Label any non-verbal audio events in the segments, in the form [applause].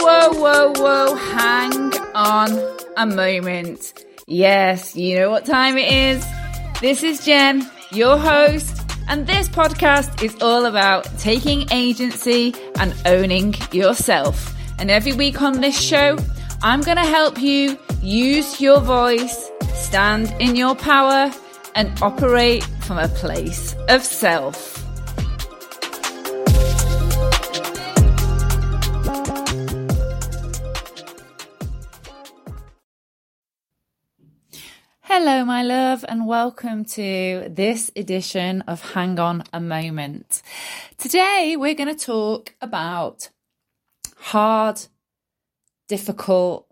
whoa, whoa, whoa. Hang on a moment. Yes, you know what time it is. This is Jen, your host, and this podcast is all about taking agency and owning yourself. And every week on this show, I'm going to help you use your voice, stand in your power, and operate from a place of self. Hello, my love, and welcome to this edition of Hang On a Moment. Today, we're going to talk about hard, difficult,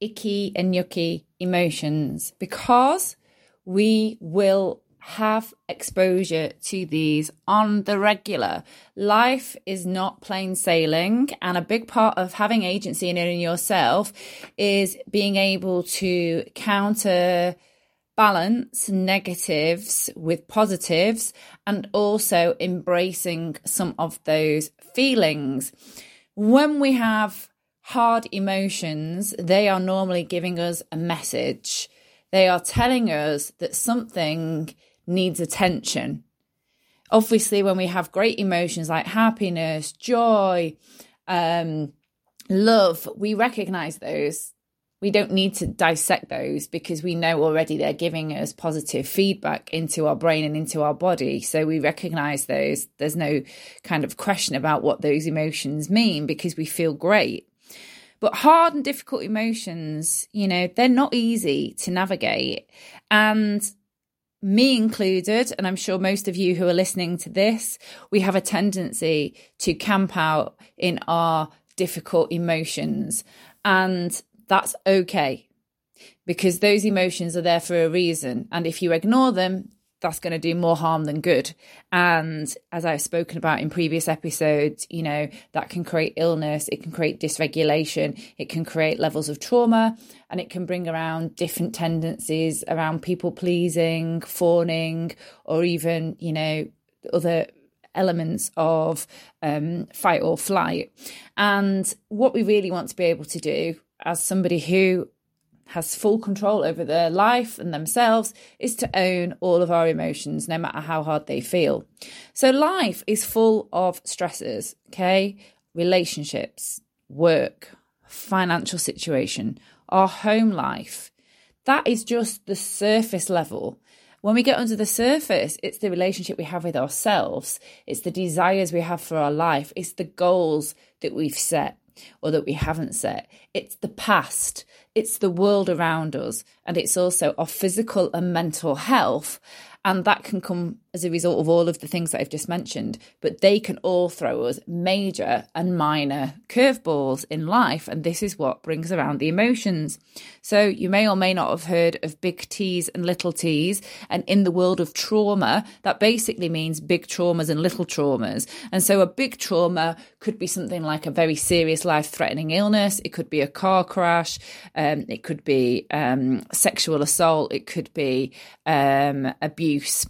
icky, and yucky emotions because we will have exposure to these on the regular. Life is not plain sailing, and a big part of having agency in it in yourself is being able to counter balance negatives with positives and also embracing some of those feelings. When we have hard emotions, they are normally giving us a message. They are telling us that something needs attention. Obviously, when we have great emotions like happiness, joy, um, love, we recognize those we don't need to dissect those because we know already they're giving us positive feedback into our brain and into our body. So we recognize those. There's no kind of question about what those emotions mean because we feel great. But hard and difficult emotions, you know, they're not easy to navigate. And me included, and I'm sure most of you who are listening to this, we have a tendency to camp out in our difficult emotions. And that's okay because those emotions are there for a reason. And if you ignore them, that's going to do more harm than good. And as I've spoken about in previous episodes, you know, that can create illness, it can create dysregulation, it can create levels of trauma, and it can bring around different tendencies around people pleasing, fawning, or even, you know, other elements of um, fight or flight. And what we really want to be able to do as somebody who has full control over their life and themselves is to own all of our emotions, no matter how hard they feel. So, life is full of stresses, okay? Relationships, work, financial situation, our home life. That is just the surface level. When we get under the surface, it's the relationship we have with ourselves, it's the desires we have for our life, it's the goals that we've set or that we haven't set. It's the past, it's the world around us, and it's also our physical and mental health. And that can come as a result of all of the things that I've just mentioned, but they can all throw us major and minor curveballs in life. And this is what brings around the emotions. So you may or may not have heard of big T's and little T's. And in the world of trauma, that basically means big traumas and little traumas. And so a big trauma could be something like a very serious life threatening illness. It could be a car crash. Um, it could be um, sexual assault. It could be um, abuse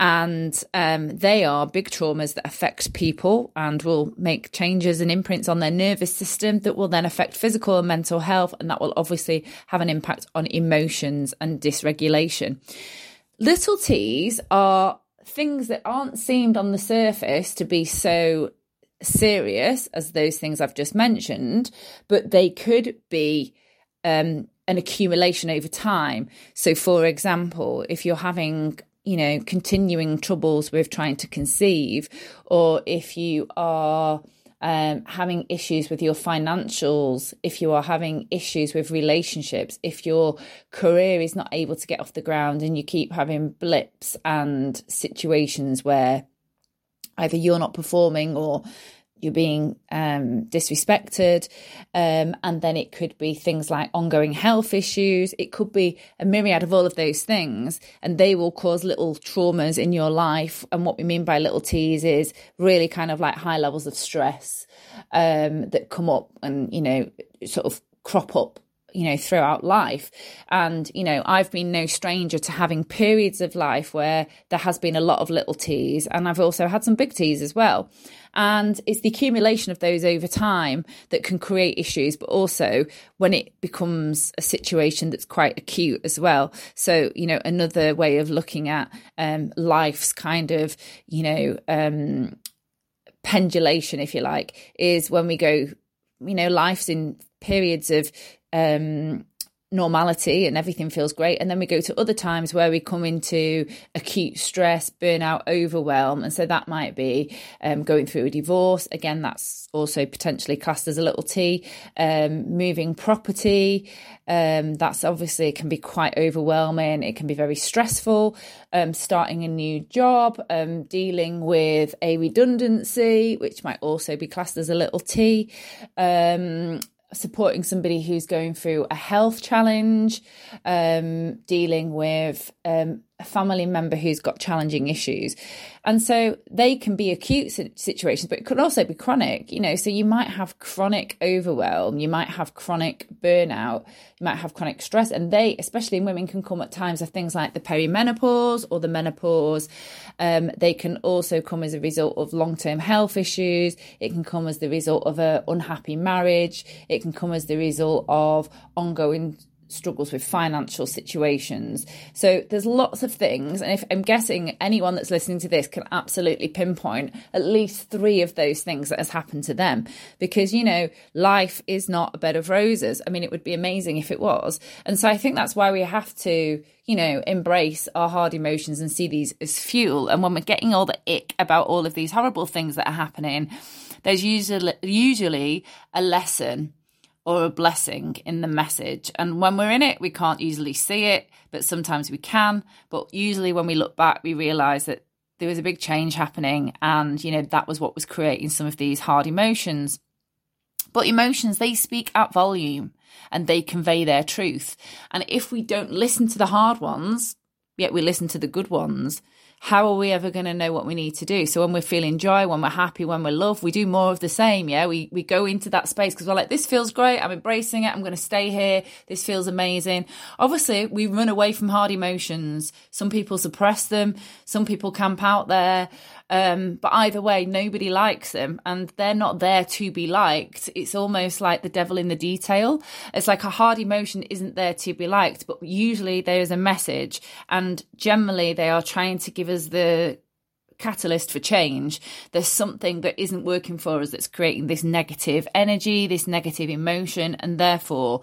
and um, they are big traumas that affect people and will make changes and imprints on their nervous system that will then affect physical and mental health, and that will obviously have an impact on emotions and dysregulation. Little T's are things that aren't seemed on the surface to be so serious as those things I've just mentioned, but they could be um, an accumulation over time. So, for example, if you're having you know, continuing troubles with trying to conceive, or if you are um, having issues with your financials, if you are having issues with relationships, if your career is not able to get off the ground and you keep having blips and situations where either you're not performing or you're being um, disrespected. Um, and then it could be things like ongoing health issues. It could be a myriad of all of those things, and they will cause little traumas in your life. And what we mean by little T's is really kind of like high levels of stress um, that come up and, you know, sort of crop up you know throughout life. And you know i've been no stranger to having periods of life where there has been a lot of little T's and i've also had some big T's as well. And it's the accumulation of those over time that can create issues but also when it becomes a situation that's quite acute as well. So you know another way of looking at um, life's kind of you know um, pendulation if you like is when we go you know life's in periods of um, normality and everything feels great. And then we go to other times where we come into acute stress, burnout, overwhelm. And so that might be um, going through a divorce. Again, that's also potentially classed as a little T. Um, moving property. Um, that's obviously can be quite overwhelming. It can be very stressful. Um, starting a new job, um, dealing with a redundancy, which might also be classed as a little T um, supporting somebody who's going through a health challenge, um, dealing with um, a family member who's got challenging issues. And so they can be acute situations, but it could also be chronic, you know. So you might have chronic overwhelm, you might have chronic burnout, you might have chronic stress. And they, especially in women, can come at times of things like the perimenopause or the menopause. Um, they can also come as a result of long term health issues. It can come as the result of an unhappy marriage. It can come as the result of ongoing struggles with financial situations. So there's lots of things. And if I'm guessing anyone that's listening to this can absolutely pinpoint at least three of those things that has happened to them. Because, you know, life is not a bed of roses. I mean, it would be amazing if it was. And so I think that's why we have to, you know, embrace our hard emotions and see these as fuel. And when we're getting all the ick about all of these horrible things that are happening, there's usually usually a lesson or a blessing in the message. And when we're in it, we can't easily see it, but sometimes we can. But usually, when we look back, we realize that there was a big change happening, and you know, that was what was creating some of these hard emotions. But emotions, they speak at volume and they convey their truth. And if we don't listen to the hard ones, yet we listen to the good ones, how are we ever going to know what we need to do? So when we're feeling joy, when we're happy, when we're loved, we do more of the same. Yeah. We, we go into that space because we're like, this feels great. I'm embracing it. I'm going to stay here. This feels amazing. Obviously we run away from hard emotions. Some people suppress them. Some people camp out there. Um, but either way, nobody likes them and they're not there to be liked. It's almost like the devil in the detail. It's like a hard emotion isn't there to be liked, but usually there is a message and generally they are trying to give us the catalyst for change. There's something that isn't working for us that's creating this negative energy, this negative emotion, and therefore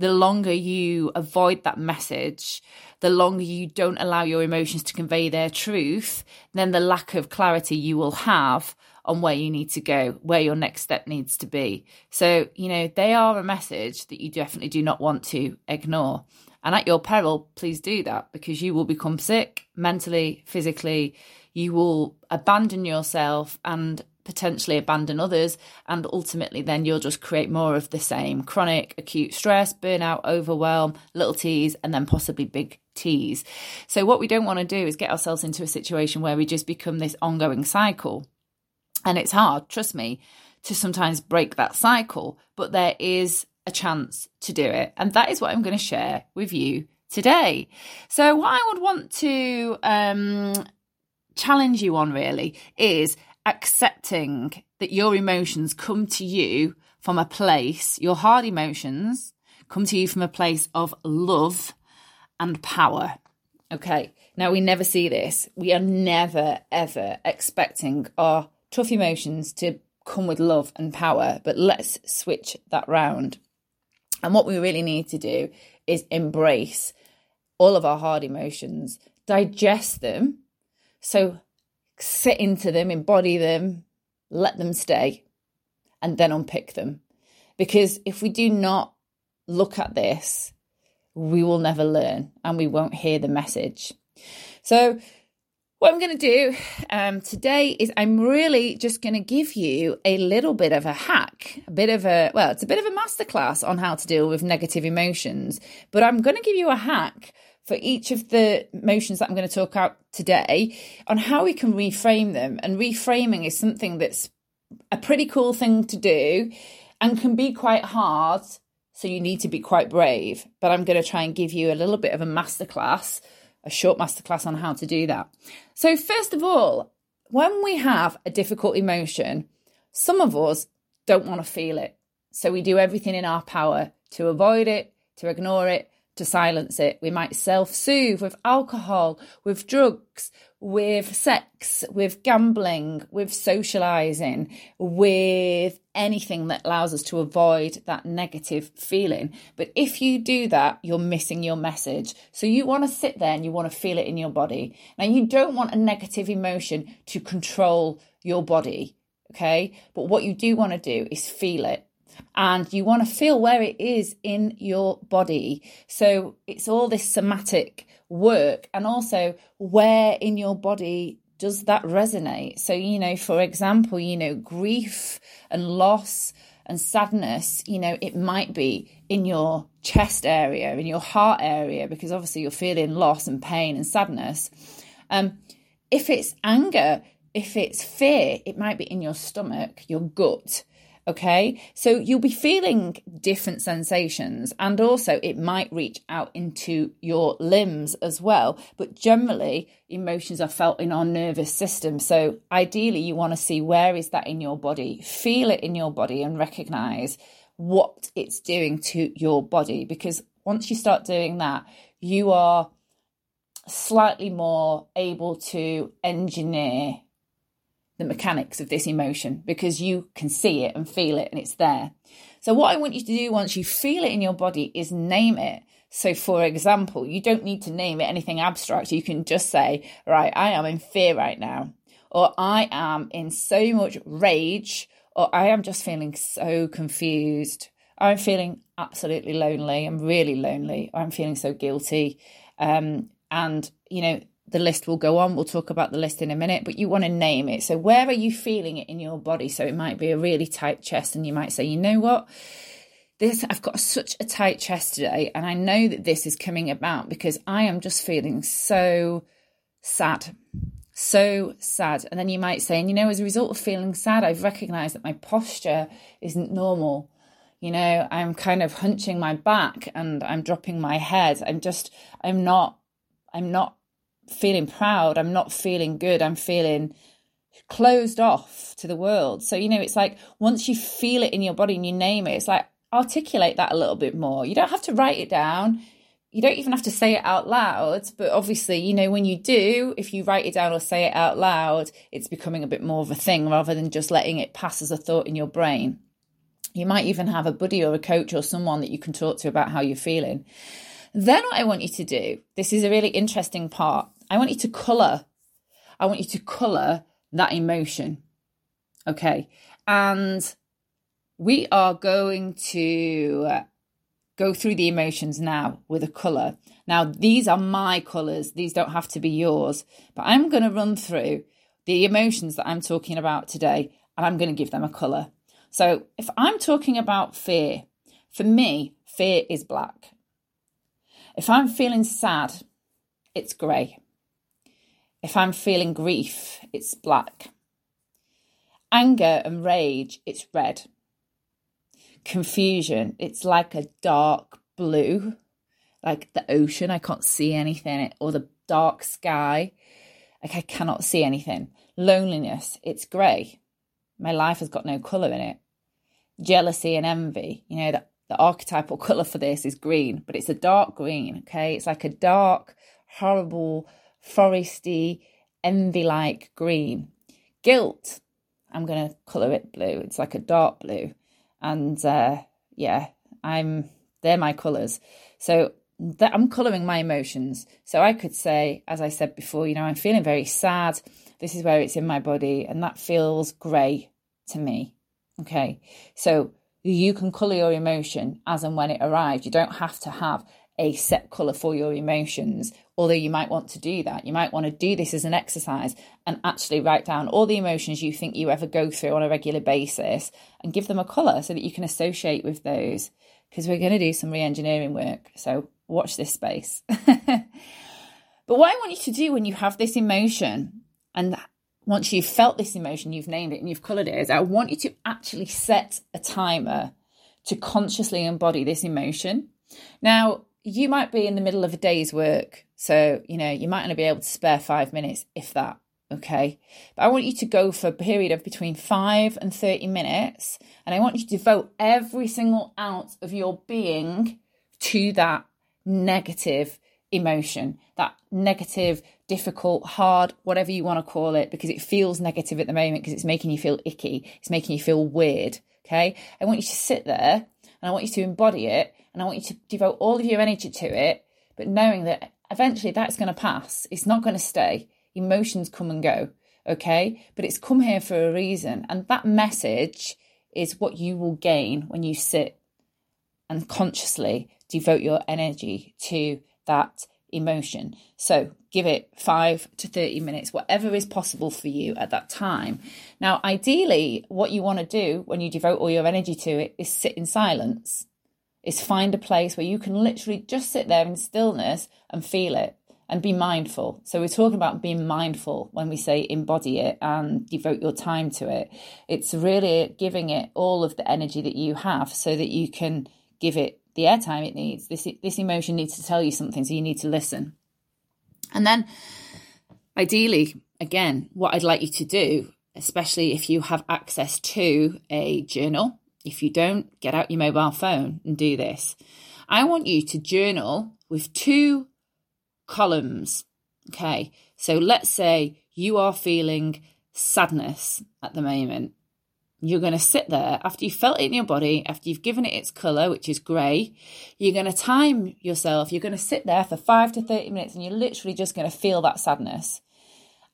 the longer you avoid that message, the longer you don't allow your emotions to convey their truth, then the lack of clarity you will have on where you need to go, where your next step needs to be. So, you know, they are a message that you definitely do not want to ignore. And at your peril, please do that because you will become sick mentally, physically. You will abandon yourself and potentially abandon others. And ultimately, then you'll just create more of the same chronic, acute stress, burnout, overwhelm, little T's, and then possibly big T's. So, what we don't want to do is get ourselves into a situation where we just become this ongoing cycle. And it's hard, trust me, to sometimes break that cycle, but there is a chance to do it. And that is what I'm going to share with you today. So, what I would want to um, challenge you on really is accepting that your emotions come to you from a place, your hard emotions come to you from a place of love and power. Okay, now we never see this. We are never, ever expecting our tough emotions to come with love and power, but let's switch that round. And what we really need to do is embrace all of our hard emotions, digest them. So sit into them, embody them, let them stay, and then unpick them. Because if we do not look at this, we will never learn and we won't hear the message. So, what I'm going to do um, today is I'm really just going to give you a little bit of a hack, a bit of a, well, it's a bit of a masterclass on how to deal with negative emotions, but I'm going to give you a hack for each of the motions that I'm going to talk about today on how we can reframe them. And reframing is something that's a pretty cool thing to do and can be quite hard So you need to be quite brave. But I'm going to try and give you a little bit of a masterclass, a short masterclass on how to do that. So, first of all, when we have a difficult emotion, some of us don't want to feel it. So we do everything in our power to avoid it, to ignore it, to silence it. We might self soothe with alcohol, with drugs, with sex, with gambling, with socializing, with anything that allows us to avoid that negative feeling. But if you do that, you're missing your message. So you want to sit there and you want to feel it in your body. Now, you don't want a negative emotion to control your body. Okay. But what you do want to do is feel it and you want to feel where it is in your body. So it's all this somatic work and also where in your body does that resonate? So, you know, for example, you know, grief and loss and sadness, you know, it might be in your chest area, in your heart area, because obviously you're feeling loss and pain and sadness. Um, if it's anger, if it's fear, it might be in your stomach, your gut. Okay, so you'll be feeling different sensations, and also it might reach out into your limbs as well. But generally, emotions are felt in our nervous system. So, ideally, you want to see where is that in your body, feel it in your body, and recognize what it's doing to your body. Because once you start doing that, you are slightly more able to engineer the mechanics of this emotion because you can see it and feel it and it's there. So, what I want you to do once you feel it in your body is name it. So, for example, you don't need to name it anything abstract. You can just say, right, I am in fear right now, or I am in so much rage, or I am just feeling so confused. I'm feeling absolutely lonely. I'm really lonely. I'm feeling so guilty. Um, and, you know, the list will go on. We'll talk about the list in a minute, but you want to name it. So, where are you feeling it in your body? So, it might be a really tight chest, and you might say, you know what? This, I've got such a tight chest today, and I know that this is coming about because I am just feeling so sad. So sad. And then you might say, and you know, as a result of feeling sad, I've recognized that my posture isn't normal. You know, I'm kind of hunching my back and I'm dropping my head. I'm just, I'm not, I'm not feeling proud. I'm not feeling good. I'm feeling closed off to the world. So, you know, it's like once you feel it in your body and you name it, it's like articulate that a little bit more. You don't have to write it down. You don't even have to say it out loud. But obviously, you know, when you do, if you write it down or say it out loud, it's becoming a bit more of a thing rather than just letting it pass as a thought in your brain. You might even have a buddy or a coach or someone that you can talk to about how you're feeling. Then, what I want you to do, this is a really interesting part. I want you to colour. I want you to colour that emotion. Okay. And we are going to go through the emotions now with a colour. Now, these are my colours, these don't have to be yours, but I'm going to run through the emotions that I'm talking about today and I'm going to give them a colour. So, if I'm talking about fear, for me, fear is black. If I'm feeling sad, it's grey. If I'm feeling grief, it's black. Anger and rage, it's red. Confusion, it's like a dark blue, like the ocean. I can't see anything, or the dark sky. Like I cannot see anything. Loneliness, it's grey. My life has got no colour in it. Jealousy and envy, you know, the, the archetypal [laughs] colour for this is green, but it's a dark green, okay? It's like a dark, horrible, foresty, envy like green. Guilt, I'm going to colour it blue. It's like a dark blue. And uh, yeah, I'm they're my colours. So that I'm colouring my emotions. So I could say, as I said before, you know, I'm feeling very sad. This is where it's in my body, and that feels grey to me. Okay. So you can colour your emotion as and when it arrives. You don't have to have a set colour for your emotions, although you might want to do that. You might want to do this as an exercise and actually write down all the emotions you think you ever go through on a regular basis and give them a colour so that you can associate with those. Because we're going to do some re engineering work. So watch this space. [laughs] but what I want you to do when you have this emotion and once you've felt this emotion, you've named it and you've coloured it, is I want you to actually set a timer to consciously embody this emotion. Now, you might be in the middle of a day's work. So, you know, you might only be able to spare five minutes, if that. Okay. But I want you to go for a period of between five and 30 minutes. And I want you to devote every single ounce of your being to that negative emotion, that negative, difficult, hard, whatever you want to call it, because it feels negative at the moment because it's making you feel icky. It's making you feel weird. Okay. I want you to sit there and I want you to embody it and I want you to devote all of your energy to it, but knowing that eventually that's going to pass. It's not going to stay. Emotions come and go. Okay. But it's come here for a reason. And that message is what you will gain when you sit and consciously devote your energy to that emotion. So give it five to 30 minutes, whatever is possible for you at that time. Now, ideally, what you want to do when you devote all your energy to it is sit in silence, is find a place where you can literally just sit there in stillness and feel it and be mindful. So we're talking about being mindful when we say embody it and devote your time to it. It's really giving it all of the energy that you have so that you can give it the airtime it needs. This this emotion needs to tell you something, so you need to listen. And then, ideally, again, what I'd like you to do, especially if you have access to a journal, if you don't, get out your mobile phone and do this. I want you to journal with two columns. Okay, so let's say you are feeling sadness at the moment. You're going to sit there after you've felt it in your body, after you've given it its colour, which is grey. You're going to time yourself. You're going to sit there for five to 30 minutes and you're literally just going to feel that sadness.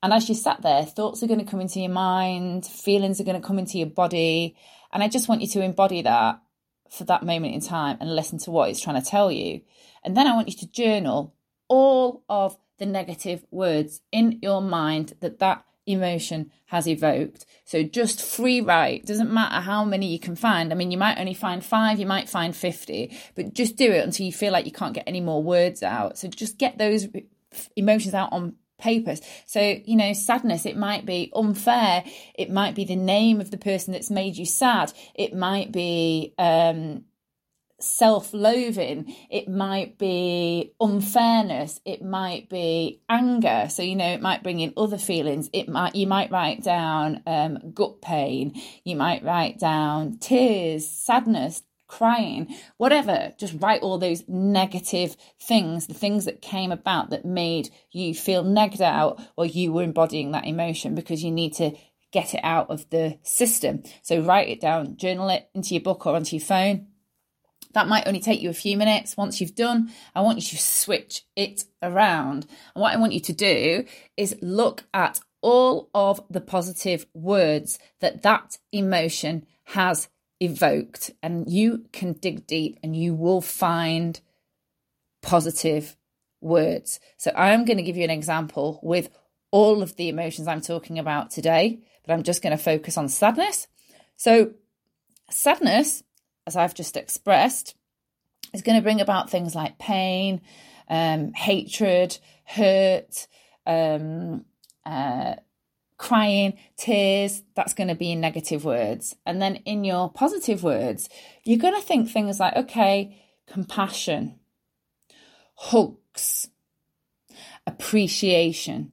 And as you sat there, thoughts are going to come into your mind, feelings are going to come into your body. And I just want you to embody that for that moment in time and listen to what it's trying to tell you. And then I want you to journal all of the negative words in your mind that that emotion has evoked. So just free write. Doesn't matter how many you can find. I mean, you might only find five, you might find 50, but just do it until you feel like you can't get any more words out. So just get those emotions out on papers. So, you know, sadness, it might be unfair. It might be the name of the person that's made you sad. It might be, um, self loathing, it might be unfairness, it might be anger. So, you know, it might bring in other feelings. It might, you might write down um, gut pain, you might write down tears, sadness, crying, whatever. Just write all those negative things, the things that came about that made you feel negged out or you were embodying that emotion because you need to get it out of the system. So write it down, journal it into your book or onto your phone that might only take you a few minutes. Once you've done, I want you to switch it around. And what I want you to do is look at all of the positive words that that emotion has evoked. And you can dig deep and you will find positive words. So I'm going to give you an example with all of the emotions I'm talking about today, but I'm just going to focus on sadness. So, sadness as I've just expressed, is going to bring about things like pain, um, hatred, hurt, um, uh, crying, tears. That's going to be in negative words. And then in your positive words, you're going to think things like, okay, compassion, hugs, appreciation.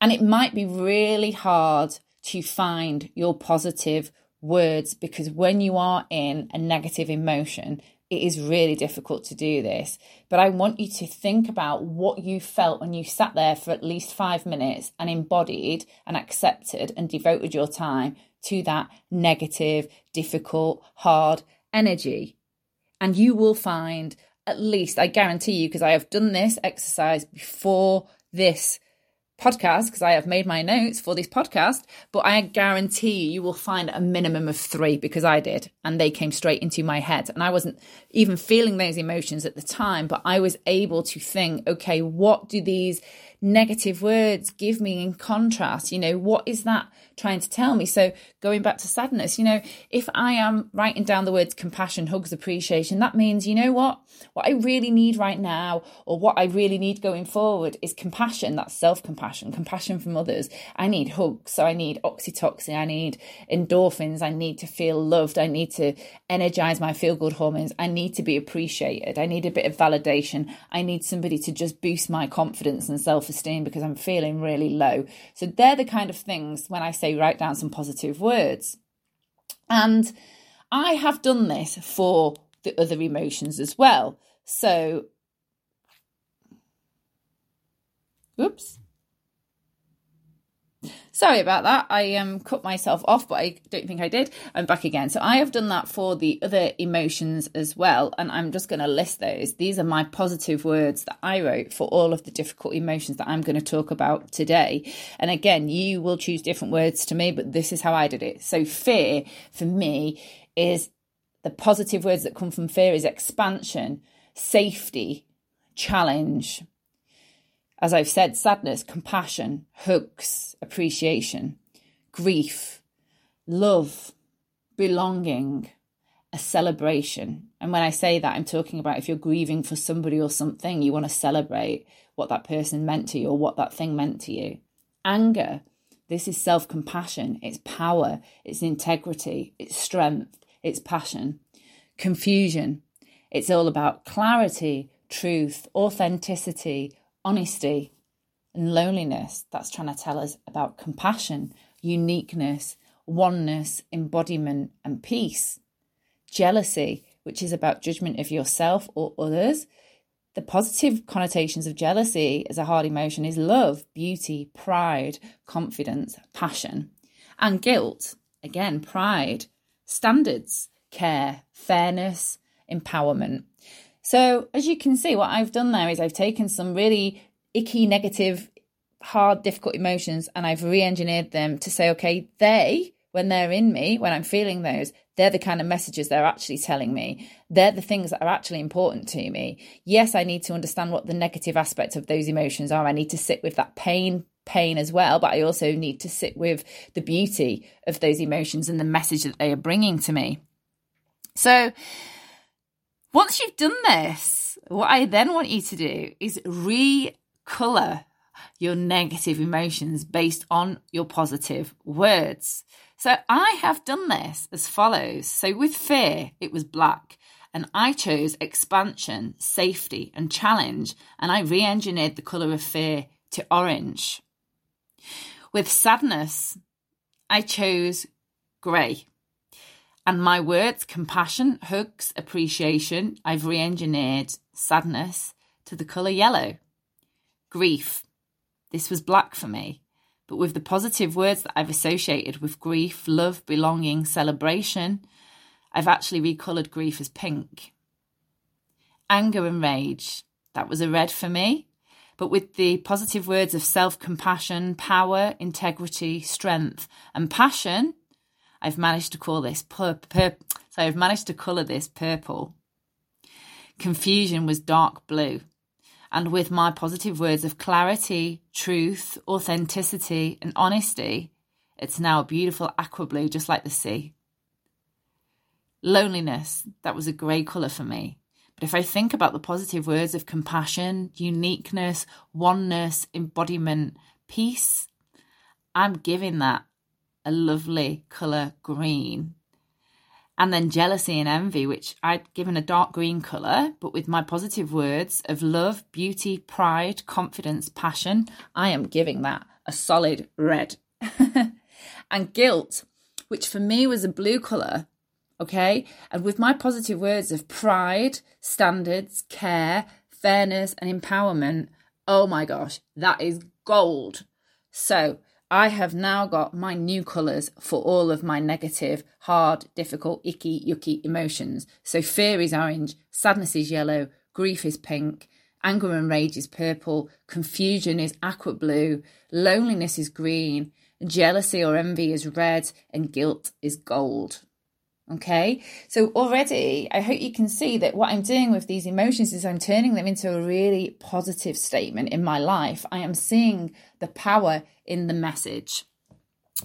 And it might be really hard to find your positive words because when you are in a negative emotion, it is really difficult to do this. But I want you to think about what you felt when you sat there for at least five minutes and embodied and accepted and devoted your time to that negative, difficult, hard energy. And you will find, at least, I guarantee you, because I have done this exercise before this podcast because I have made my notes for this podcast, but I guarantee you, will find a minimum of three because I did, and they came straight into my head. And I wasn't even feeling those emotions at the time, but I was able to think, okay, what do these negative words give me in contrast? You know, what is that trying to tell me? So, going back to sadness, you know, if I am writing down the words compassion, hugs, appreciation, that means, you know what? What I really need right now, or what I really need going forward, is compassion. That's self compassion, compassion from others. I need hugs. So, I need oxytocin, I need endorphins, I need to feel loved, I need to energize my feel good hormones, I need to be appreciated, I need a bit of validation, I need somebody to just boost my confidence and self esteem because I'm feeling really low. So they're the kind of things when I say write down some positive words. And I have done this for the other emotions as well. So, oops. Sorry about that. I um cut myself off, but I don't think I did. I'm back again. So I have done that for the other emotions as well, and I'm just going to list those. These are my positive words that I wrote for all of the difficult emotions that I'm going to talk about today. And again, you will choose different words to me, but this is how I did it. So fear for me is the positive words that come from fear is expansion, safety, challenge, as I've said, sadness, compassion, hooks, appreciation, grief, love, belonging, a celebration. And when I say that, I'm talking about if you're grieving for somebody or something, you want to celebrate what that person meant to you or what that thing meant to you. Anger, this is self compassion, it's power, it's integrity, it's strength, it's passion. Confusion, it's all about clarity, truth, authenticity, honesty, and loneliness. That's trying to tell us about compassion, uniqueness, oneness, embodiment, and peace. Jealousy, which is about judgment of yourself or others. The positive connotations of jealousy as a hard emotion is love, beauty, pride, confidence, passion. And guilt, again, pride, standards, care, fairness, empowerment. So, as you can see, what I've done there is I've taken some really icky, negative, hard, difficult emotions and I've re engineered them to say, okay, they, when they're in me, when I'm feeling those, they're the kind of messages they're actually telling me. They're the things that are actually important to me. Yes, I need to understand what the negative aspects of those emotions are. I need to sit with that pain, pain as well, but I also need to sit with the beauty of those emotions and the message that they are bringing to me. So, once you've done this, what I then want you to do is recolour your negative emotions based on your positive words. So I have done this as follows. So with fear, it was black. And I chose expansion, safety, and challenge. And I re engineered the colour of fear to orange. With sadness, I chose grey. And my words, compassion, hugs, appreciation, I've re engineered sadness to the colour yellow. Grief. This was black for me. But with the positive words that I've associated with grief, love, belonging, celebration, I've actually recoloured grief as pink. Anger and rage. That was a red for me. But with the positive words of self compassion, power, integrity, strength, and passion, I've managed to call this pur- pur- so I've managed to colour this purple. Confusion was dark blue. And with my positive words of clarity, truth, authenticity, and honesty, it's now a beautiful aqua blue, just like the sea. Loneliness, that was a grey colour for me. But if I think about the positive words of compassion, uniqueness, oneness, embodiment, peace, I'm giving that a lovely colour green. And then jealousy and envy, which I'd given a dark green colour, but with my positive words of love, beauty, pride, confidence, passion, I am giving that a solid red. [laughs] and guilt, which for me was a blue colour, okay? And with my positive words of pride, standards, care, fairness, and empowerment, oh my gosh, that is gold. So I have now got my new colours for all of my negative, hard, difficult, icky, yucky emotions. So fear is orange, sadness is yellow, grief is pink, anger and rage is purple, confusion is aqua blue, loneliness is green, jealousy or envy is red, and guilt is gold. Okay, so already I hope you can see that what I'm doing with these emotions is I'm turning them into a really positive statement in my life. I am seeing the power in the message.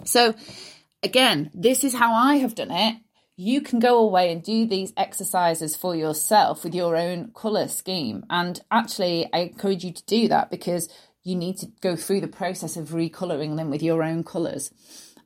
So, again, this is how I have done it. You can go away and do these exercises for yourself with your own colour scheme. And actually, I encourage you to do that because you need to go through the process of recolouring them with your own colours.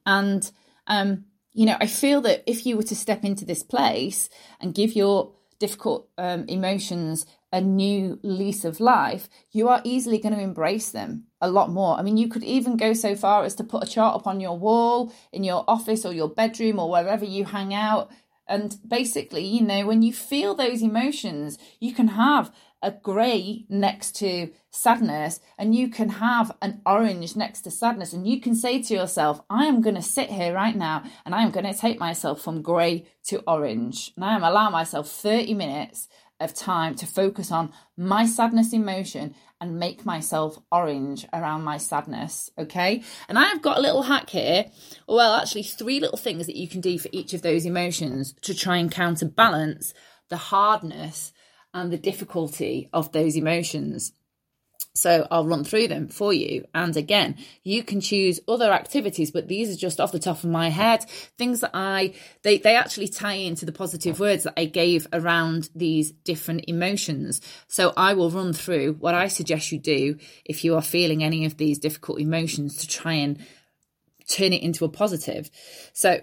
And um, you know, I feel that if you were to step into this place and give your difficult um, emotions a new lease of life, you are easily going to embrace them a lot more. I mean, you could even go so far as to put a chart up on your wall in your office or your bedroom or wherever you hang out. And basically, you know, when you feel those emotions, you can have a grey next to sadness and you can have an orange next to sadness and you can say to yourself i am going to sit here right now and i am going to take myself from grey to orange and i am allow myself 30 minutes of time to focus on my sadness emotion and make myself orange around my sadness okay? And i've got a little hack here. Well actually three little things that you can do for each of those emotions to try and counterbalance the hardness and the difficulty of those emotions. So I'll run through them for you. And again, you can choose other activities, but these are just off the top of my head. Things that I, they, they actually tie into the positive words that I gave around these different emotions. So I will run through what I suggest you do if you are feeling any of these difficult emotions to try and turn it into a positive. So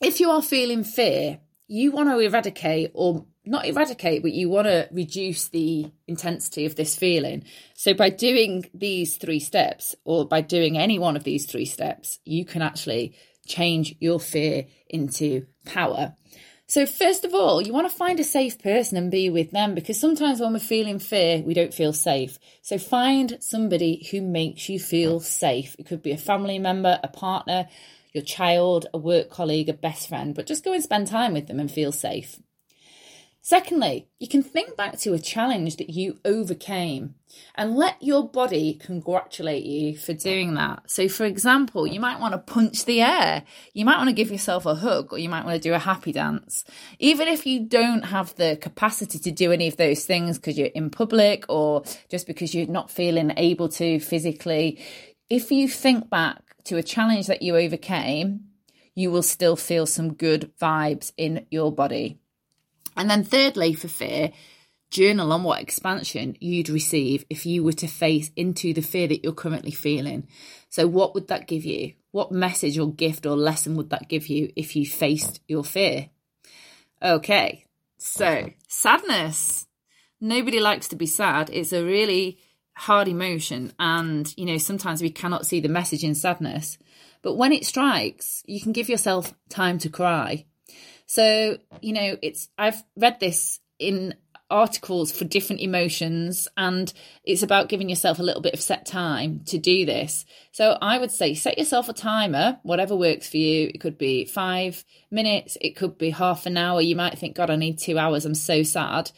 if you are feeling fear, you want to eradicate or not eradicate, but you want to reduce the intensity of this feeling. So, by doing these three steps, or by doing any one of these three steps, you can actually change your fear into power. So, first of all, you want to find a safe person and be with them because sometimes when we're feeling fear, we don't feel safe. So, find somebody who makes you feel safe. It could be a family member, a partner, your child, a work colleague, a best friend, but just go and spend time with them and feel safe. Secondly, you can think back to a challenge that you overcame and let your body congratulate you for doing that. So, for example, you might want to punch the air, you might want to give yourself a hug, or you might want to do a happy dance. Even if you don't have the capacity to do any of those things because you're in public or just because you're not feeling able to physically, if you think back to a challenge that you overcame, you will still feel some good vibes in your body. And then, thirdly, for fear, journal on what expansion you'd receive if you were to face into the fear that you're currently feeling. So, what would that give you? What message or gift or lesson would that give you if you faced your fear? Okay, so sadness. Nobody likes to be sad. It's a really hard emotion, and you know, sometimes we cannot see the message in sadness. But when it strikes, you can give yourself time to cry so, you know, it's I've read this in articles for different emotions and it's about giving yourself a little bit of set time to do this. So I would say set yourself a timer, whatever works for you. It could be 5 minutes, it could be half an hour. You might think god I need 2 hours. I'm so sad.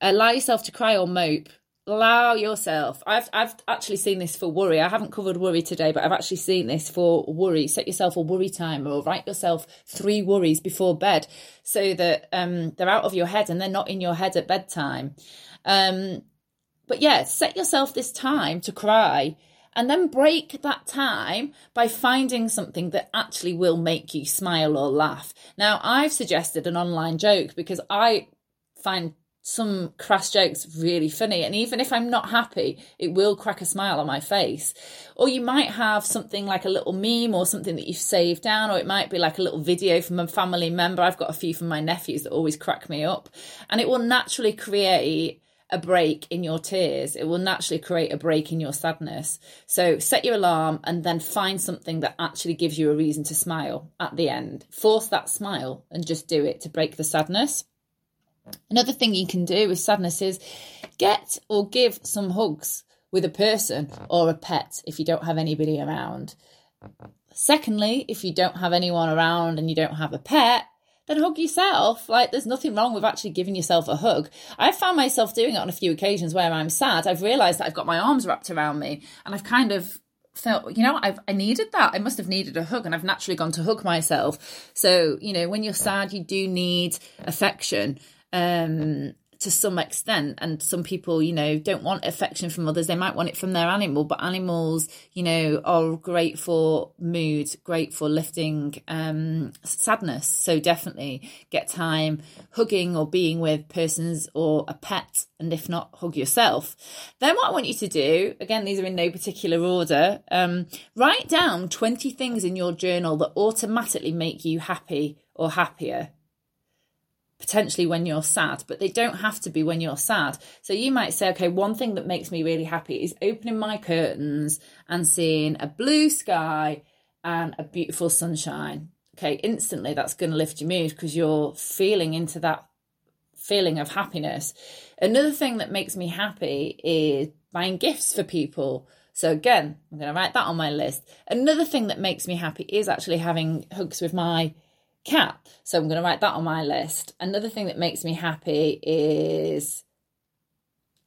Uh, allow yourself to cry or mope allow yourself. I've i've actually seen this for worry. I haven't covered worry today but i've actually seen this for worry. Set yourself a worry timer or write yourself three worries before bed so that um they're out of your head and they're not in your head at bedtime. Um but yeah set yourself this time to cry and then break that time by finding something that actually will make you smile or laugh. Now i've suggested an online joke because i find some crass jokes really funny and even if i'm not happy it will crack a smile on my face. Or you might have something like a little meme or something that you've saved down or it might be like a little video from a family member. I've got a few from my nephews that always crack me up. And it will naturally create a break in your tears. It will naturally create a break in your sadness. So set your alarm and then find something that actually gives you a reason to smile at the end. Force that smile and just do it to break the sadness Another thing you can do with sadness is get or give some hugs with a person or a pet if you don't have anybody around. Secondly, if you don't have anyone around and you don't have a pet, then hug yourself. Like, there's nothing wrong with actually giving yourself a hug. I've found myself doing it on a few occasions where I'm sad. I've realised that I've got my arms wrapped around me and I've kind of felt, you know, I've, I needed that. I must have needed a hug and I've naturally gone to hug myself. So, you know, when you're sad, you do need affection. Um, to some extent. And some people you know don't want affection from others. They might want it from their animal but animals you know are great for mood great for lifting um sadness. So definitely get time hugging or being with persons or a pet and if not hug yourself. Then what i want you to do again these are in no particular order um write down 20 things in your journal that automatically make you happy or happier potentially when you're sad, but they don't have to be when you're sad. So you might say, okay, one thing that makes me really happy is opening my curtains and seeing a blue sky and a beautiful sunshine. Okay, instantly that's going to lift your mood because you're feeling into that feeling of happiness. Another thing that makes me happy is buying gifts for people. So again, I'm going to write that on my list. Another thing that makes me happy is actually having hugs with my cat. So I'm going to write that on my list. Another thing that makes me happy is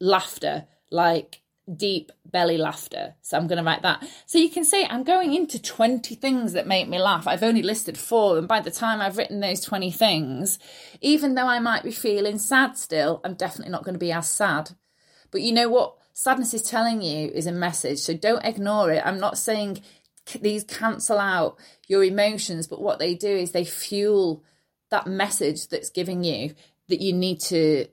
laughter, like deep belly laughter. So I'm going to write that. So you can see I'm going into 20 things that make me laugh. I've only listed four. And by the time I've written those 20 things, even though I might be feeling sad still, I'm definitely not going to be as sad. But you know what? Sadness is telling you is a message. So don't ignore it. I'm not saying these cancel out your emotions, but what they do is they fuel that message that's giving you that you need to,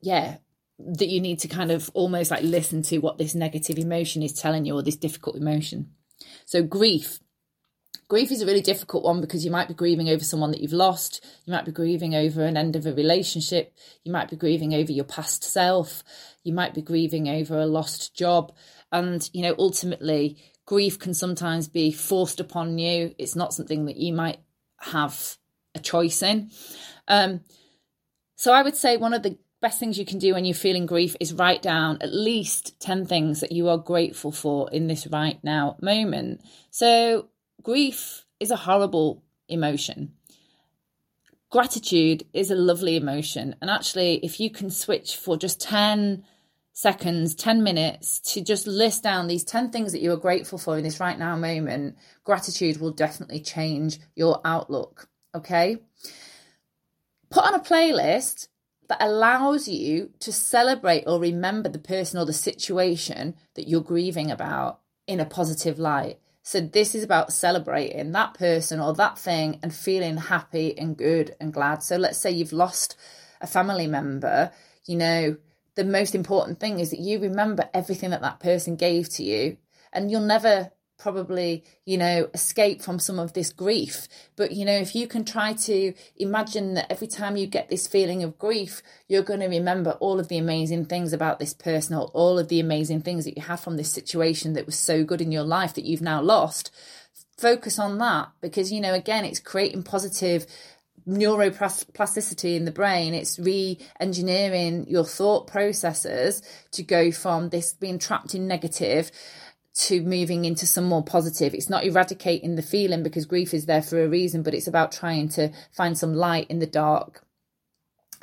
yeah, that you need to kind of almost like listen to what this negative emotion is telling you or this difficult emotion. So, grief. Grief is a really difficult one because you might be grieving over someone that you've lost. You might be grieving over an end of a relationship. You might be grieving over your past self. You might be grieving over a lost job. And, you know, ultimately, grief can sometimes be forced upon you. It's not something that you might have a choice in. Um, so I would say one of the best things you can do when you're feeling grief is write down at least 10 things that you are grateful for in this right now moment. So grief is a horrible emotion. Gratitude is a lovely emotion. And actually, if you can switch for just 10 seconds, 10 minutes to just list down these 10 things that you are grateful for in this right now moment, gratitude will definitely change your outlook. Okay. Put on a playlist that allows you to celebrate or remember the person or the situation that you're grieving about in a positive light. So, this is about celebrating that person or that thing and feeling happy and good and glad. So, let's say you've lost a family member, you know, the most important thing is that you remember everything that that person gave to you. And you'll never probably you know escape from some of this grief. But you know if you can try to imagine that every time you get this feeling of grief you're going to remember all of the amazing things about this person or all of the amazing things that you had from this situation that was so good in your life that you've now lost focus on that. Because you know again it's creating positive neuroplasticity in the brain. It's re engineering your thought processes to go from this being trapped in negative to moving into some more positive. It's not eradicating the feeling because grief is there for a reason, but it's about trying to find some light in the dark.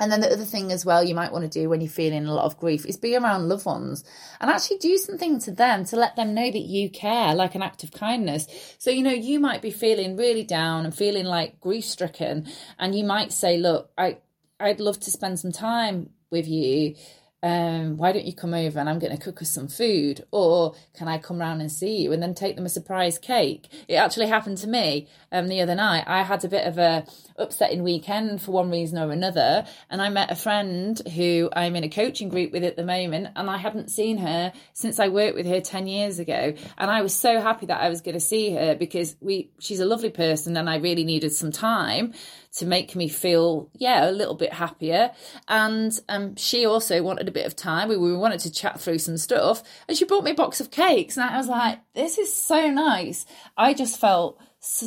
And then the other thing as well you might want to do when you're feeling a lot of grief is be around loved ones and actually do something to them to let them know that you care, like an act of kindness. So, you know, you might be feeling really down and feeling like grief stricken, and you might say, Look, I, I'd love to spend some time with you um, why don't you come over and I'm going to cook us some food? Or can I come round and see you and then take them a surprise cake? It actually happened to me um, the other night. I had a bit of a upsetting weekend for one reason or another. And I met a friend who I'm in a coaching group with at the moment. And I hadn't seen her since I worked with her 10 years ago. And I was so happy that I was going to see her because we, she's a lovely person and I really needed some time to make me feel, yeah, a little bit happier. And um, she also wanted a bit of time. We, we wanted to chat through some stuff. And she brought me a box of cakes. And I was like, this is so nice. I just felt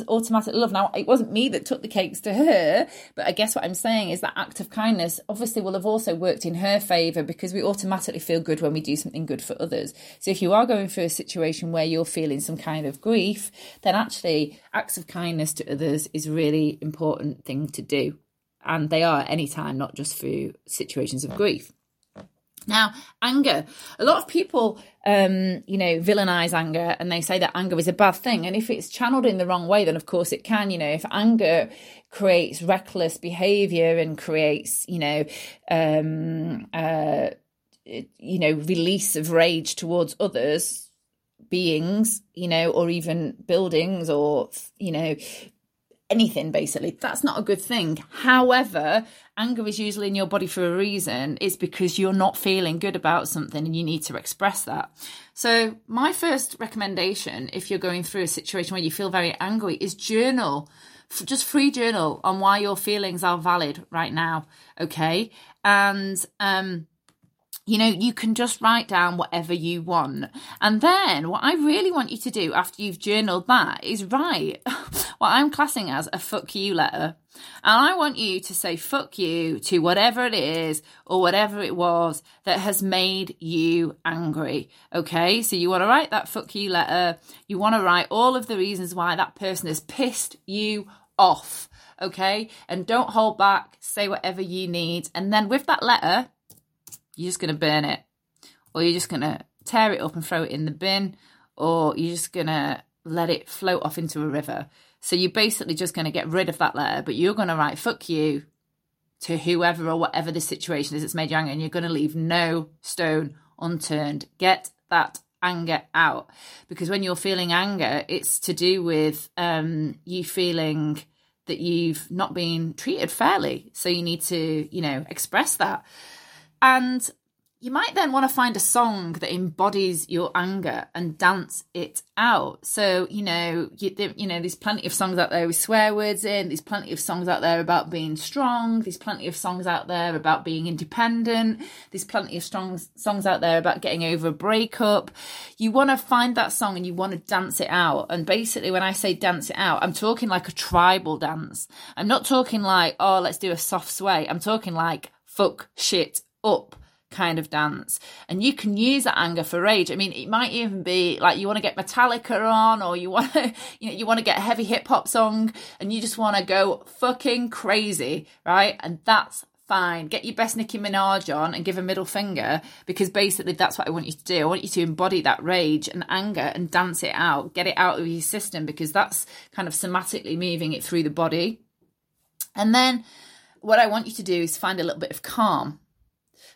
automatic love. Now, it wasn't me that took the cakes to her, but I guess what I'm saying is that act of kindness obviously will have also worked in her favour because we automatically feel good when we do something good for others. So if you are going through a situation where you're feeling some kind of grief, then actually acts of kindness to others is a really important thing to do. And they are any time, not just through situations of grief. Now, anger. A lot of people, um, you know, villainize anger and they say that anger is a bad thing. And if it's channeled in the wrong way, then of course it can. You know, if anger creates reckless behavior and creates, you know, um, uh, you know, release of rage towards others, beings, you know, or even buildings or, you know, anything basically. That's not a good thing. However, anger is usually in your body for a reason. It's because you're not feeling good about something and you need to express that. So, my first recommendation, if you're going through a situation where you feel very angry, is journal. Just free journal on why your feelings are valid right now. Okay. And, um, you know, you can just write down whatever you want. And then what I really want you to do after you've journaled that is write [laughs] what I'm classing as a fuck you letter. And I want you to say fuck you to whatever it is or whatever it was that has made you angry. Okay. So you want to write that fuck you letter. You want to write all of the reasons why that person has pissed you off. Okay. And don't hold back. Say whatever you need. And then with that letter, you're just going to burn it, or you're just going to tear it up and throw it in the bin, or you're just going to let it float off into a river. So you're basically just going to get rid of that letter, but you're going to write fuck you to whoever or whatever the situation is that's made you angry, and you're going to leave no stone unturned. Get that anger out because when you're feeling anger, it's to do with um, you feeling that you've not been treated fairly. So you need to, you know, express that. And you might then want to find a song that embodies your anger and dance it out. So, you know, you, you know, there's plenty of songs out there with swear words in. There's plenty of songs out there about being strong. There's plenty of songs out there about being independent. There's plenty of strong songs out there about getting over a breakup. You want to find that song and you want to dance it out. And basically, when I say dance it out, I'm talking like a tribal dance. I'm not talking like, oh, let's do a soft sway. I'm talking like fuck shit up kind of dance. And you can use that anger for rage. I mean it might even be like you want to get metallica on or you want to [laughs] you know you want to get a heavy hip hop song and you just want to go fucking crazy right? And that's fine. Get your best nicki minaj on and give a middle finger because basically that's what i want you to do. I want you to embody that rage and anger and dance it out. Get it out of your system because that's kind of somatically moving it through the body. And then what i want you to do is find a little bit of calm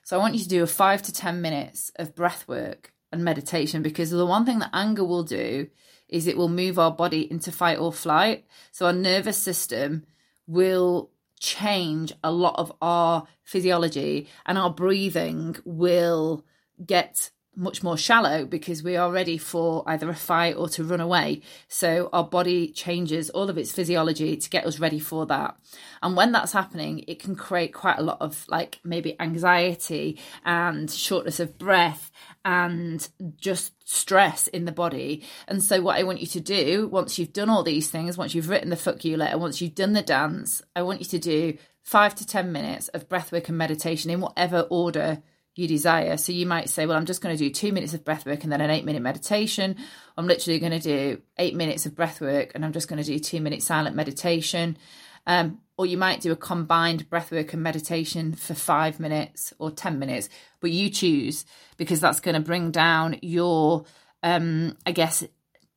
so I want you to do a five to 10 minutes of breath work and meditation because the one thing that anger will do is it will move our body into fight or flight. So our nervous system will change a lot of our physiology and our breathing will get much more shallow because we are ready for either a fight or to run away. So our body changes all of its physiology to get us ready for that. And when that's happening, it can create quite a lot of like maybe anxiety and shortness of breath and just stress in the body. And so, what I want you to do once you've done all these things, once you've written the fuck you letter, once you've done the dance, I want you to do five to 10 minutes of breathwork and meditation in whatever order you desire. So you might say, well, I'm just going to do two minutes of breath work and then an eight minute meditation. I'm literally going to do eight minutes of breath work and I'm just going to do two minute silent meditation. Um, or you might do a combined breath work and meditation for five minutes or 10 minutes, but you choose because that's going to bring down your, um, I guess,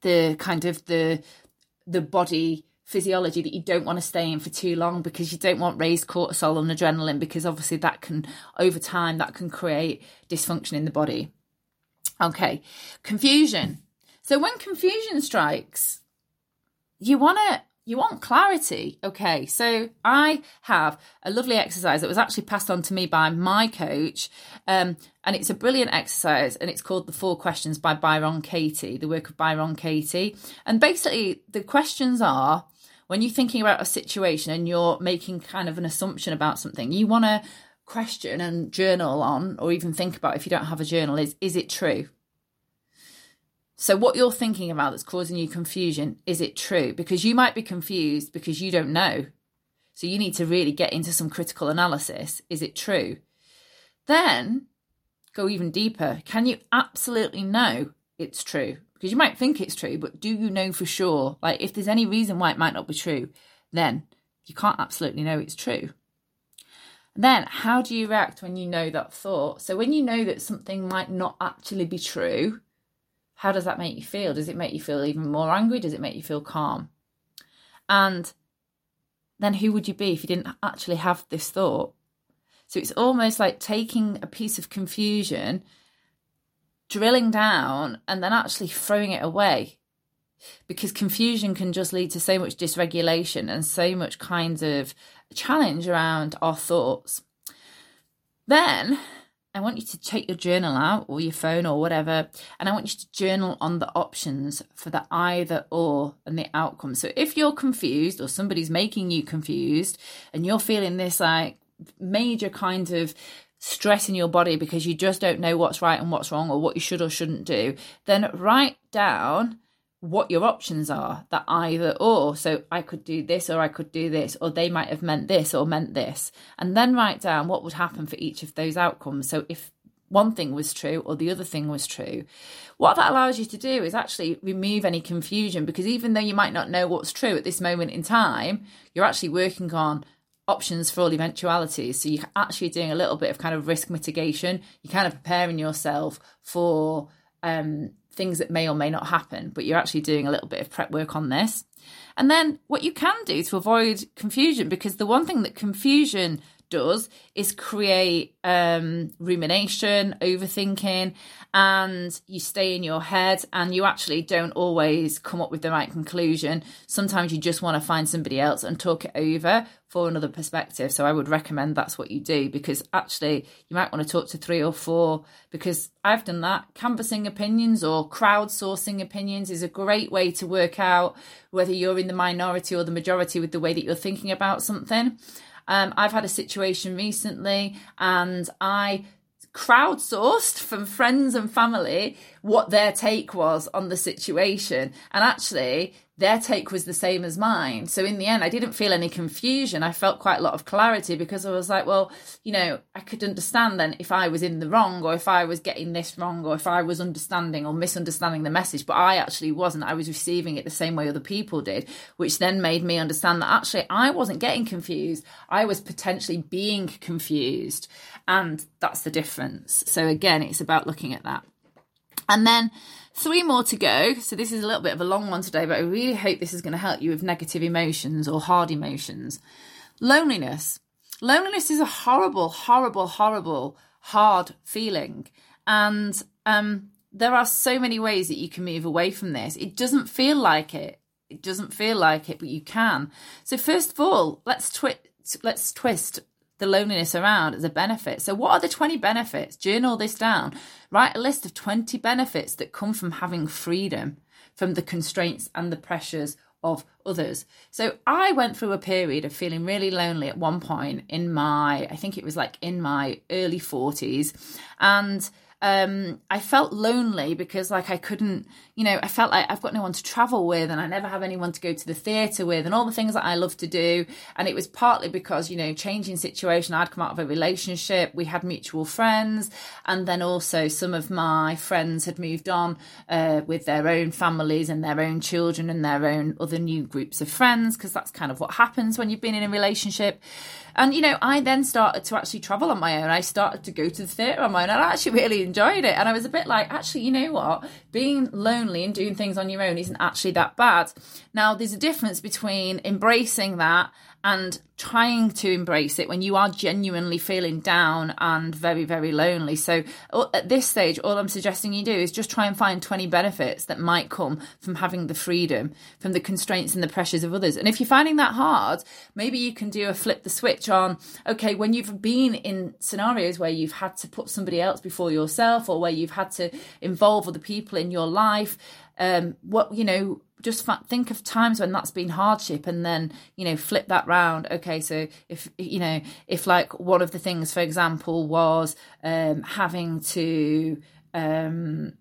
the kind of the, the body physiology that you don't want to stay in for too long because you don't want raised cortisol and adrenaline because obviously that can over time that can create dysfunction in the body. Okay confusion. So when confusion strikes you want to you want clarity. Okay so i have a lovely exercise that was actually passed on to me by my coach um, and it's a brilliant exercise and it's called the four questions by byron katie the work of byron katie. And basically the questions are when you're thinking about a situation and you're making kind of an assumption about something, you want to question and journal on, or even think about if you don't have a journal, is is it true? So, what you're thinking about that's causing you confusion, is it true? Because you might be confused because you don't know. So, you need to really get into some critical analysis. Is it true? Then go even deeper. Can you absolutely know it's true? Because you might think it's true, but do you know for sure? Like, if there's any reason why it might not be true, then you can't absolutely know it's true. Then, how do you react when you know that thought? So, when you know that something might not actually be true, how does that make you feel? Does it make you feel even more angry? Does it make you feel calm? And then, who would you be if you didn't actually have this thought? So, it's almost like taking a piece of confusion, drilling down, and then actually throwing it away because confusion can just lead to so much dysregulation and so much kind of challenge around our thoughts. Then I want you to take your journal out or your phone or whatever, and I want you to journal on the options for the either or and the outcome. So if you're confused or somebody's making you confused and you're feeling this like major kind of stress in your body because you just don't know what's right and what's wrong or what you should or shouldn't do, then write down what your options are that either or so i could do this or i could do this or they might have meant this or meant this and then write down what would happen for each of those outcomes. So if one thing was true or the other thing was true what that allows you to do is actually remove any confusion because even though you might not know what's true at this moment in time you're actually working on options for all eventualities so you're actually doing a little bit of kind of risk mitigation you're kind of preparing yourself for um things that may or may not happen, but you're actually doing a little bit of prep work on this. And then what you can do to avoid confusion, because the one thing that confusion does is create um, rumination, overthinking, and you stay in your head and you actually don't always come up with the right conclusion. Sometimes you just want to find somebody else and talk it over for another perspective. So I would recommend that's what you do because actually you might want to talk to three or four because I've done that. Canvassing opinions or crowdsourcing opinions is a great way to work out whether you're in the minority or the majority with the way that you're thinking about something. Um, I've had a situation recently and I crowdsourced from friends and family what their take was on the situation. And actually, their take was the same as mine. So in the end, I didn't feel any confusion. I felt quite a lot of clarity because I was like, well, you know, I could understand then if I was in the wrong or if I was getting this wrong or if I was understanding or misunderstanding the message, but I actually wasn't. I was receiving it the same way other people did, which then made me understand that actually I wasn't getting confused. I was potentially being confused. And that's the difference. So again, it's about looking at that. And then Three more to go. So this is a little bit of a long one today, but I really hope this is going to help you with negative emotions or hard emotions. Loneliness. Loneliness is a horrible, horrible, horrible, hard feeling. And um, there are so many ways that you can move away from this. It doesn't feel like it. It doesn't feel like it, but you can. So first of all, let's twi- let's twist the loneliness around as a benefit. So, what are the 20 benefits? Journal this down. Write a list of 20 benefits that come from having freedom from the constraints and the pressures of others. So, I went through a period of feeling really lonely at one point in my, I think it was like in my early 40s. And um, I felt lonely because like I couldn't, you know, I felt like I've got no one to travel with and I never have anyone to go to the theatre with and all the things that I love to do. And it was partly because, you know, changing situation, I'd come out of a relationship, we had mutual friends, and then also some of my friends had moved on uh, with their own families and their own children and their own other new groups of friends, because that's kind of what happens when you've been in a relationship. And, you know, I then started to actually travel on my own. I started to go to the theatre on my own and I actually really enjoyed it. And I was a bit like, actually, you know what? Being lonely and doing things on your own isn't actually that bad. Now, there's a difference between embracing that and trying to embrace it when you are genuinely feeling down and very, very lonely. So, uh, at this stage, all I'm suggesting you do is just try and find 20 benefits that might come from having the freedom, from the constraints and the pressures of others. And if you're finding that hard, maybe you can do a flip the switch on, okay, when you've been in scenarios where you've had to put somebody else before yourself or where you've had to involve other people in your life, um, what, you know, just think of times when that's been hardship and then you know flip that round. Okay so if you know if like one of the things for example was um having to um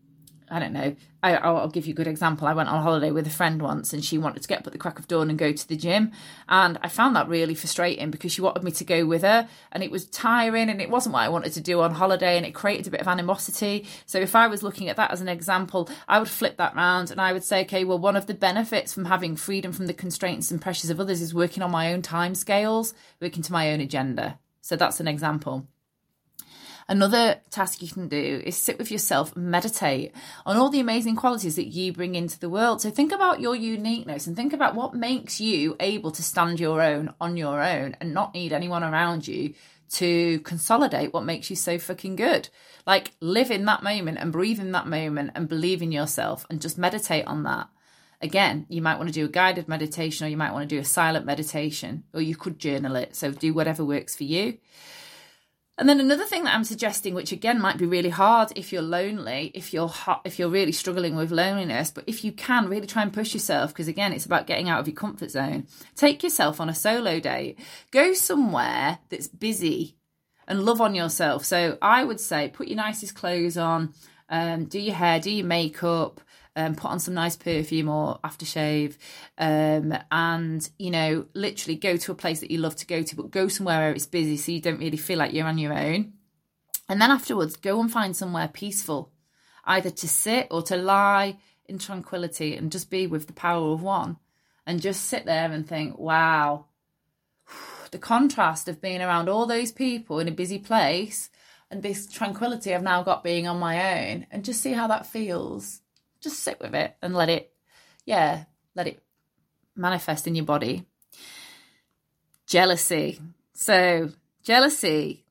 I don't know. I, will give you a good example. I went on holiday with a friend once and she wanted to get up at the crack of dawn and go to the gym. And I found that really frustrating because she wanted me to go with her and it was tiring and it wasn't what I wanted to do on holiday and it created a bit of animosity. So if I was looking at that as an example, I would flip that round and I would say, okay, well, one of the benefits from having freedom from the constraints and pressures of others is working on my own time scales, working to my own agenda. So that's an example. Another task you can do is sit with yourself meditate on all the amazing qualities that you bring into the world. So think about your uniqueness and think about what makes you able to stand your own on your own and not need anyone around you to consolidate what makes you so fucking good. Like live in that moment and breathe in that moment and believe in yourself and just meditate on that. Again, you might want to do a guided meditation or you might want to do a silent meditation or you could journal it. So do whatever works for you. And then another thing that I'm suggesting, which again might be really hard if you're lonely, if you're hot, if you're really struggling with loneliness, but if you can really try and push yourself, because again, it's about getting out of your comfort zone. Take yourself on a solo date. Go somewhere that's busy and love on yourself. So I would say put your nicest clothes on, um, do your hair, do your makeup, um, put on some nice perfume or aftershave, um, and you know, literally go to a place that you love to go to, but go somewhere where it's busy so you don't really feel like you're on your own. And then afterwards, go and find somewhere peaceful, either to sit or to lie in tranquility and just be with the power of one, and just sit there and think, wow. [sighs] The contrast of being around all those people in a busy place and this tranquility I've now got being on my own, and just see how that feels just sit with it and let it, yeah, let it manifest in your body. Jealousy. So, jealousy.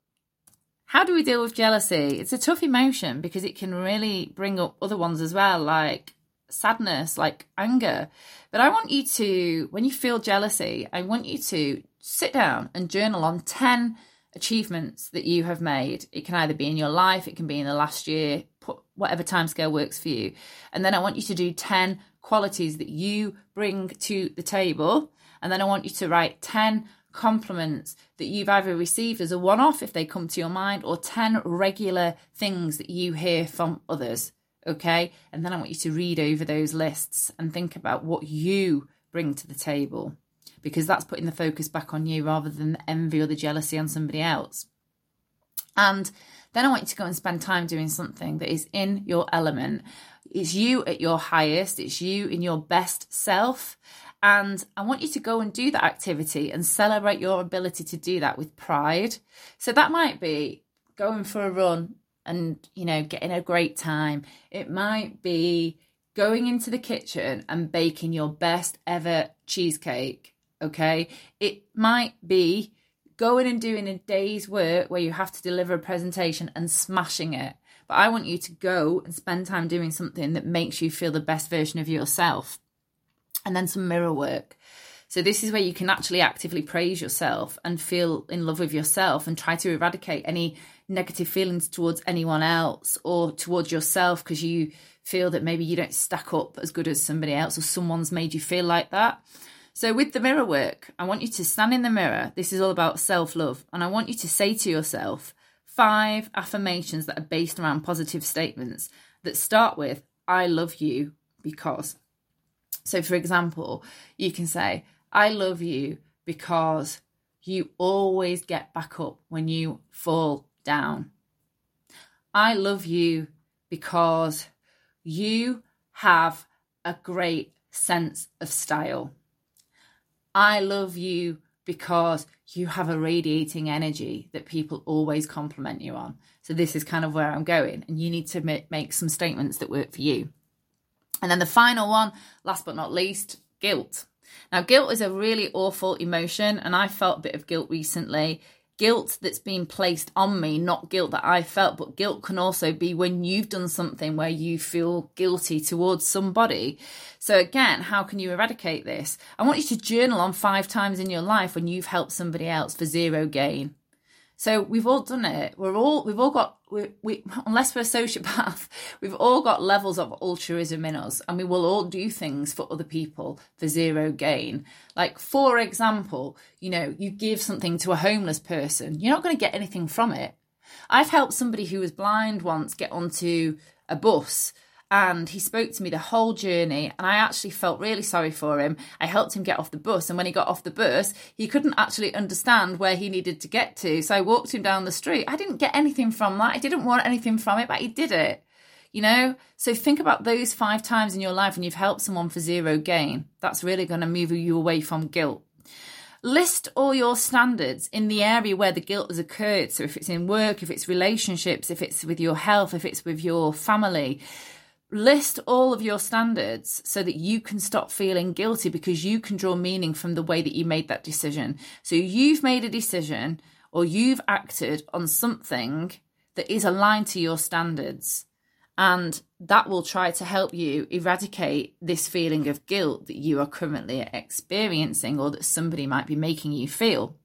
How do we deal with jealousy? It's a tough emotion because it can really bring up other ones as well, like sadness, like anger. But I want you to, when you feel jealousy, I want you to sit down and journal on 10 achievements that you have made. It can either be in your life, it can be in the last year, put whatever timescale works for you. And then I want you to do 10 qualities that you bring to the table. And then I want you to write 10 compliments that you've either received as a one off if they come to your mind, or 10 regular things that you hear from others. Okay. And then I want you to read over those lists and think about what you bring to the table because that's putting the focus back on you rather than the envy or the jealousy on somebody else. And then I want you to go and spend time doing something that is in your element. It's you at your highest, it's you in your best self. And I want you to go and do that activity and celebrate your ability to do that with pride. So that might be going for a run and, you know, getting a great time. It might be going into the kitchen and baking your best ever cheesecake okay? It might be going and doing a day's work where you have to deliver a presentation and smashing it. But I want you to go and spend time doing something that makes you feel the best version of yourself. And then some mirror work. So, this is where you can actually actively praise yourself and feel in love with yourself and try to eradicate any negative feelings towards anyone else or towards yourself because you feel that maybe you don't stack up as good as somebody else or someone's made you feel like that. So, with the mirror work, I want you to stand in the mirror. This is all about self love. And I want you to say to yourself five affirmations that are based around positive statements that start with, I love you because. So, for example, you can say, I love you because you always get back up when you fall down. I love you because you have a great sense of style. I love you because you have a radiating energy that people always compliment you on. So this is kind of where I'm going, and you need to make some statements that work for you. And then the final one, last but not least, guilt. Now, guilt is a really awful emotion, and I felt a bit of guilt recently guilt that's been placed on me, not guilt that I felt, but guilt can also be when you've done something where you feel guilty towards somebody. So, again, how can you eradicate this? I want you to journal on five times in your life when you've helped somebody else for zero gain. So we've all done it. We're all we've all got we, we [laughs] unless we're a sociopath, [laughs] we've all got levels of altruism in us, and we will all do things for other people for zero gain. Like for example, you know, you give something to a homeless person, you're not going to get anything from it. I've helped somebody who was blind once get onto a bus and he spoke to me the whole journey and i actually felt really sorry for him. I helped him get off the bus and when he got off the bus he couldn't actually understand where he needed to get to. So i walked him down the street. I didn't get anything from that. I didn't want anything from it but he did it you know? So think about those five times in your life when you've helped someone for zero gain. That's really going to move you away from guilt. List all your standards in the area where the guilt has occurred. So if it's in work, if it's relationships, if it's with your health, if it's with your family, list all of your standards so that you can stop feeling guilty because you can draw meaning from the way that you made that decision. So you've made a decision or you've acted on something that is aligned to your standards. And that will try to help you eradicate this feeling of guilt that you are currently experiencing or that somebody might be making you feel.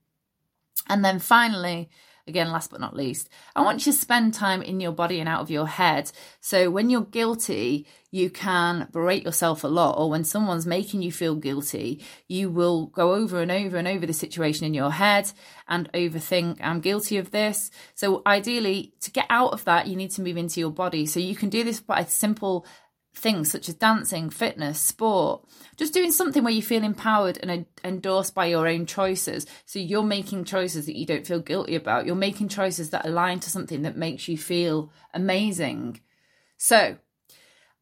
And then finally, again, last but not least, I want you to spend time in your body and out of your head. So when you're guilty, you can berate yourself a lot, or when someone's making you feel guilty, you will go over and over and over the situation in your head and overthink, I'm guilty of this. So ideally, to get out of that, you need to move into your body. So you can do this by simple things such as dancing, fitness, sport, just doing something where you feel empowered and endorsed by your own choices. So you're making choices that you don't feel guilty about. You're making choices that align to something that makes you feel amazing. So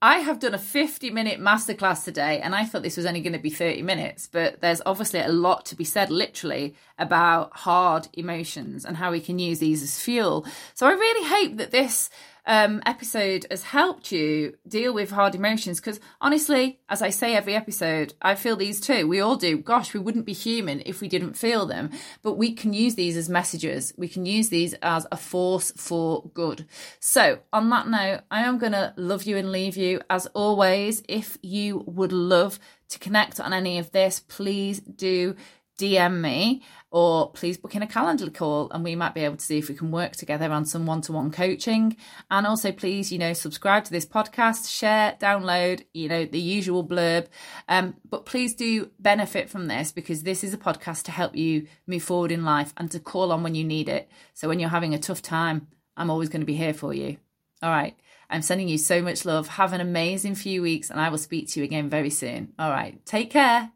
I have done a 50 minute masterclass today, and I thought this was only going to be 30 minutes, but there's obviously a lot to be said, literally, about hard emotions and how we can use these as fuel. So I really hope that this um, episode has helped you deal with hard emotions. Because honestly, as I say every episode, I feel these too. We all do. Gosh, we wouldn't be human if we didn't feel them. But we can use these as messages. We can use these as a force for good. So, on that note, I am going to love you and leave you. As always, if you would love to connect on any of this, please do DM me or please book in a calendar call and we might be able to see if we can work together on some one-to-one coaching. And also please you know subscribe to this podcast share download you know the usual blurb. Um, but please do benefit from this because this is a podcast to help you move forward in life and to call on when you need it. So when you're having a tough time i'm always going to be here for you. All right. I'm sending you so much love. Have an amazing few weeks and i will speak to you again very soon. All right. Take care.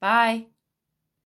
Bye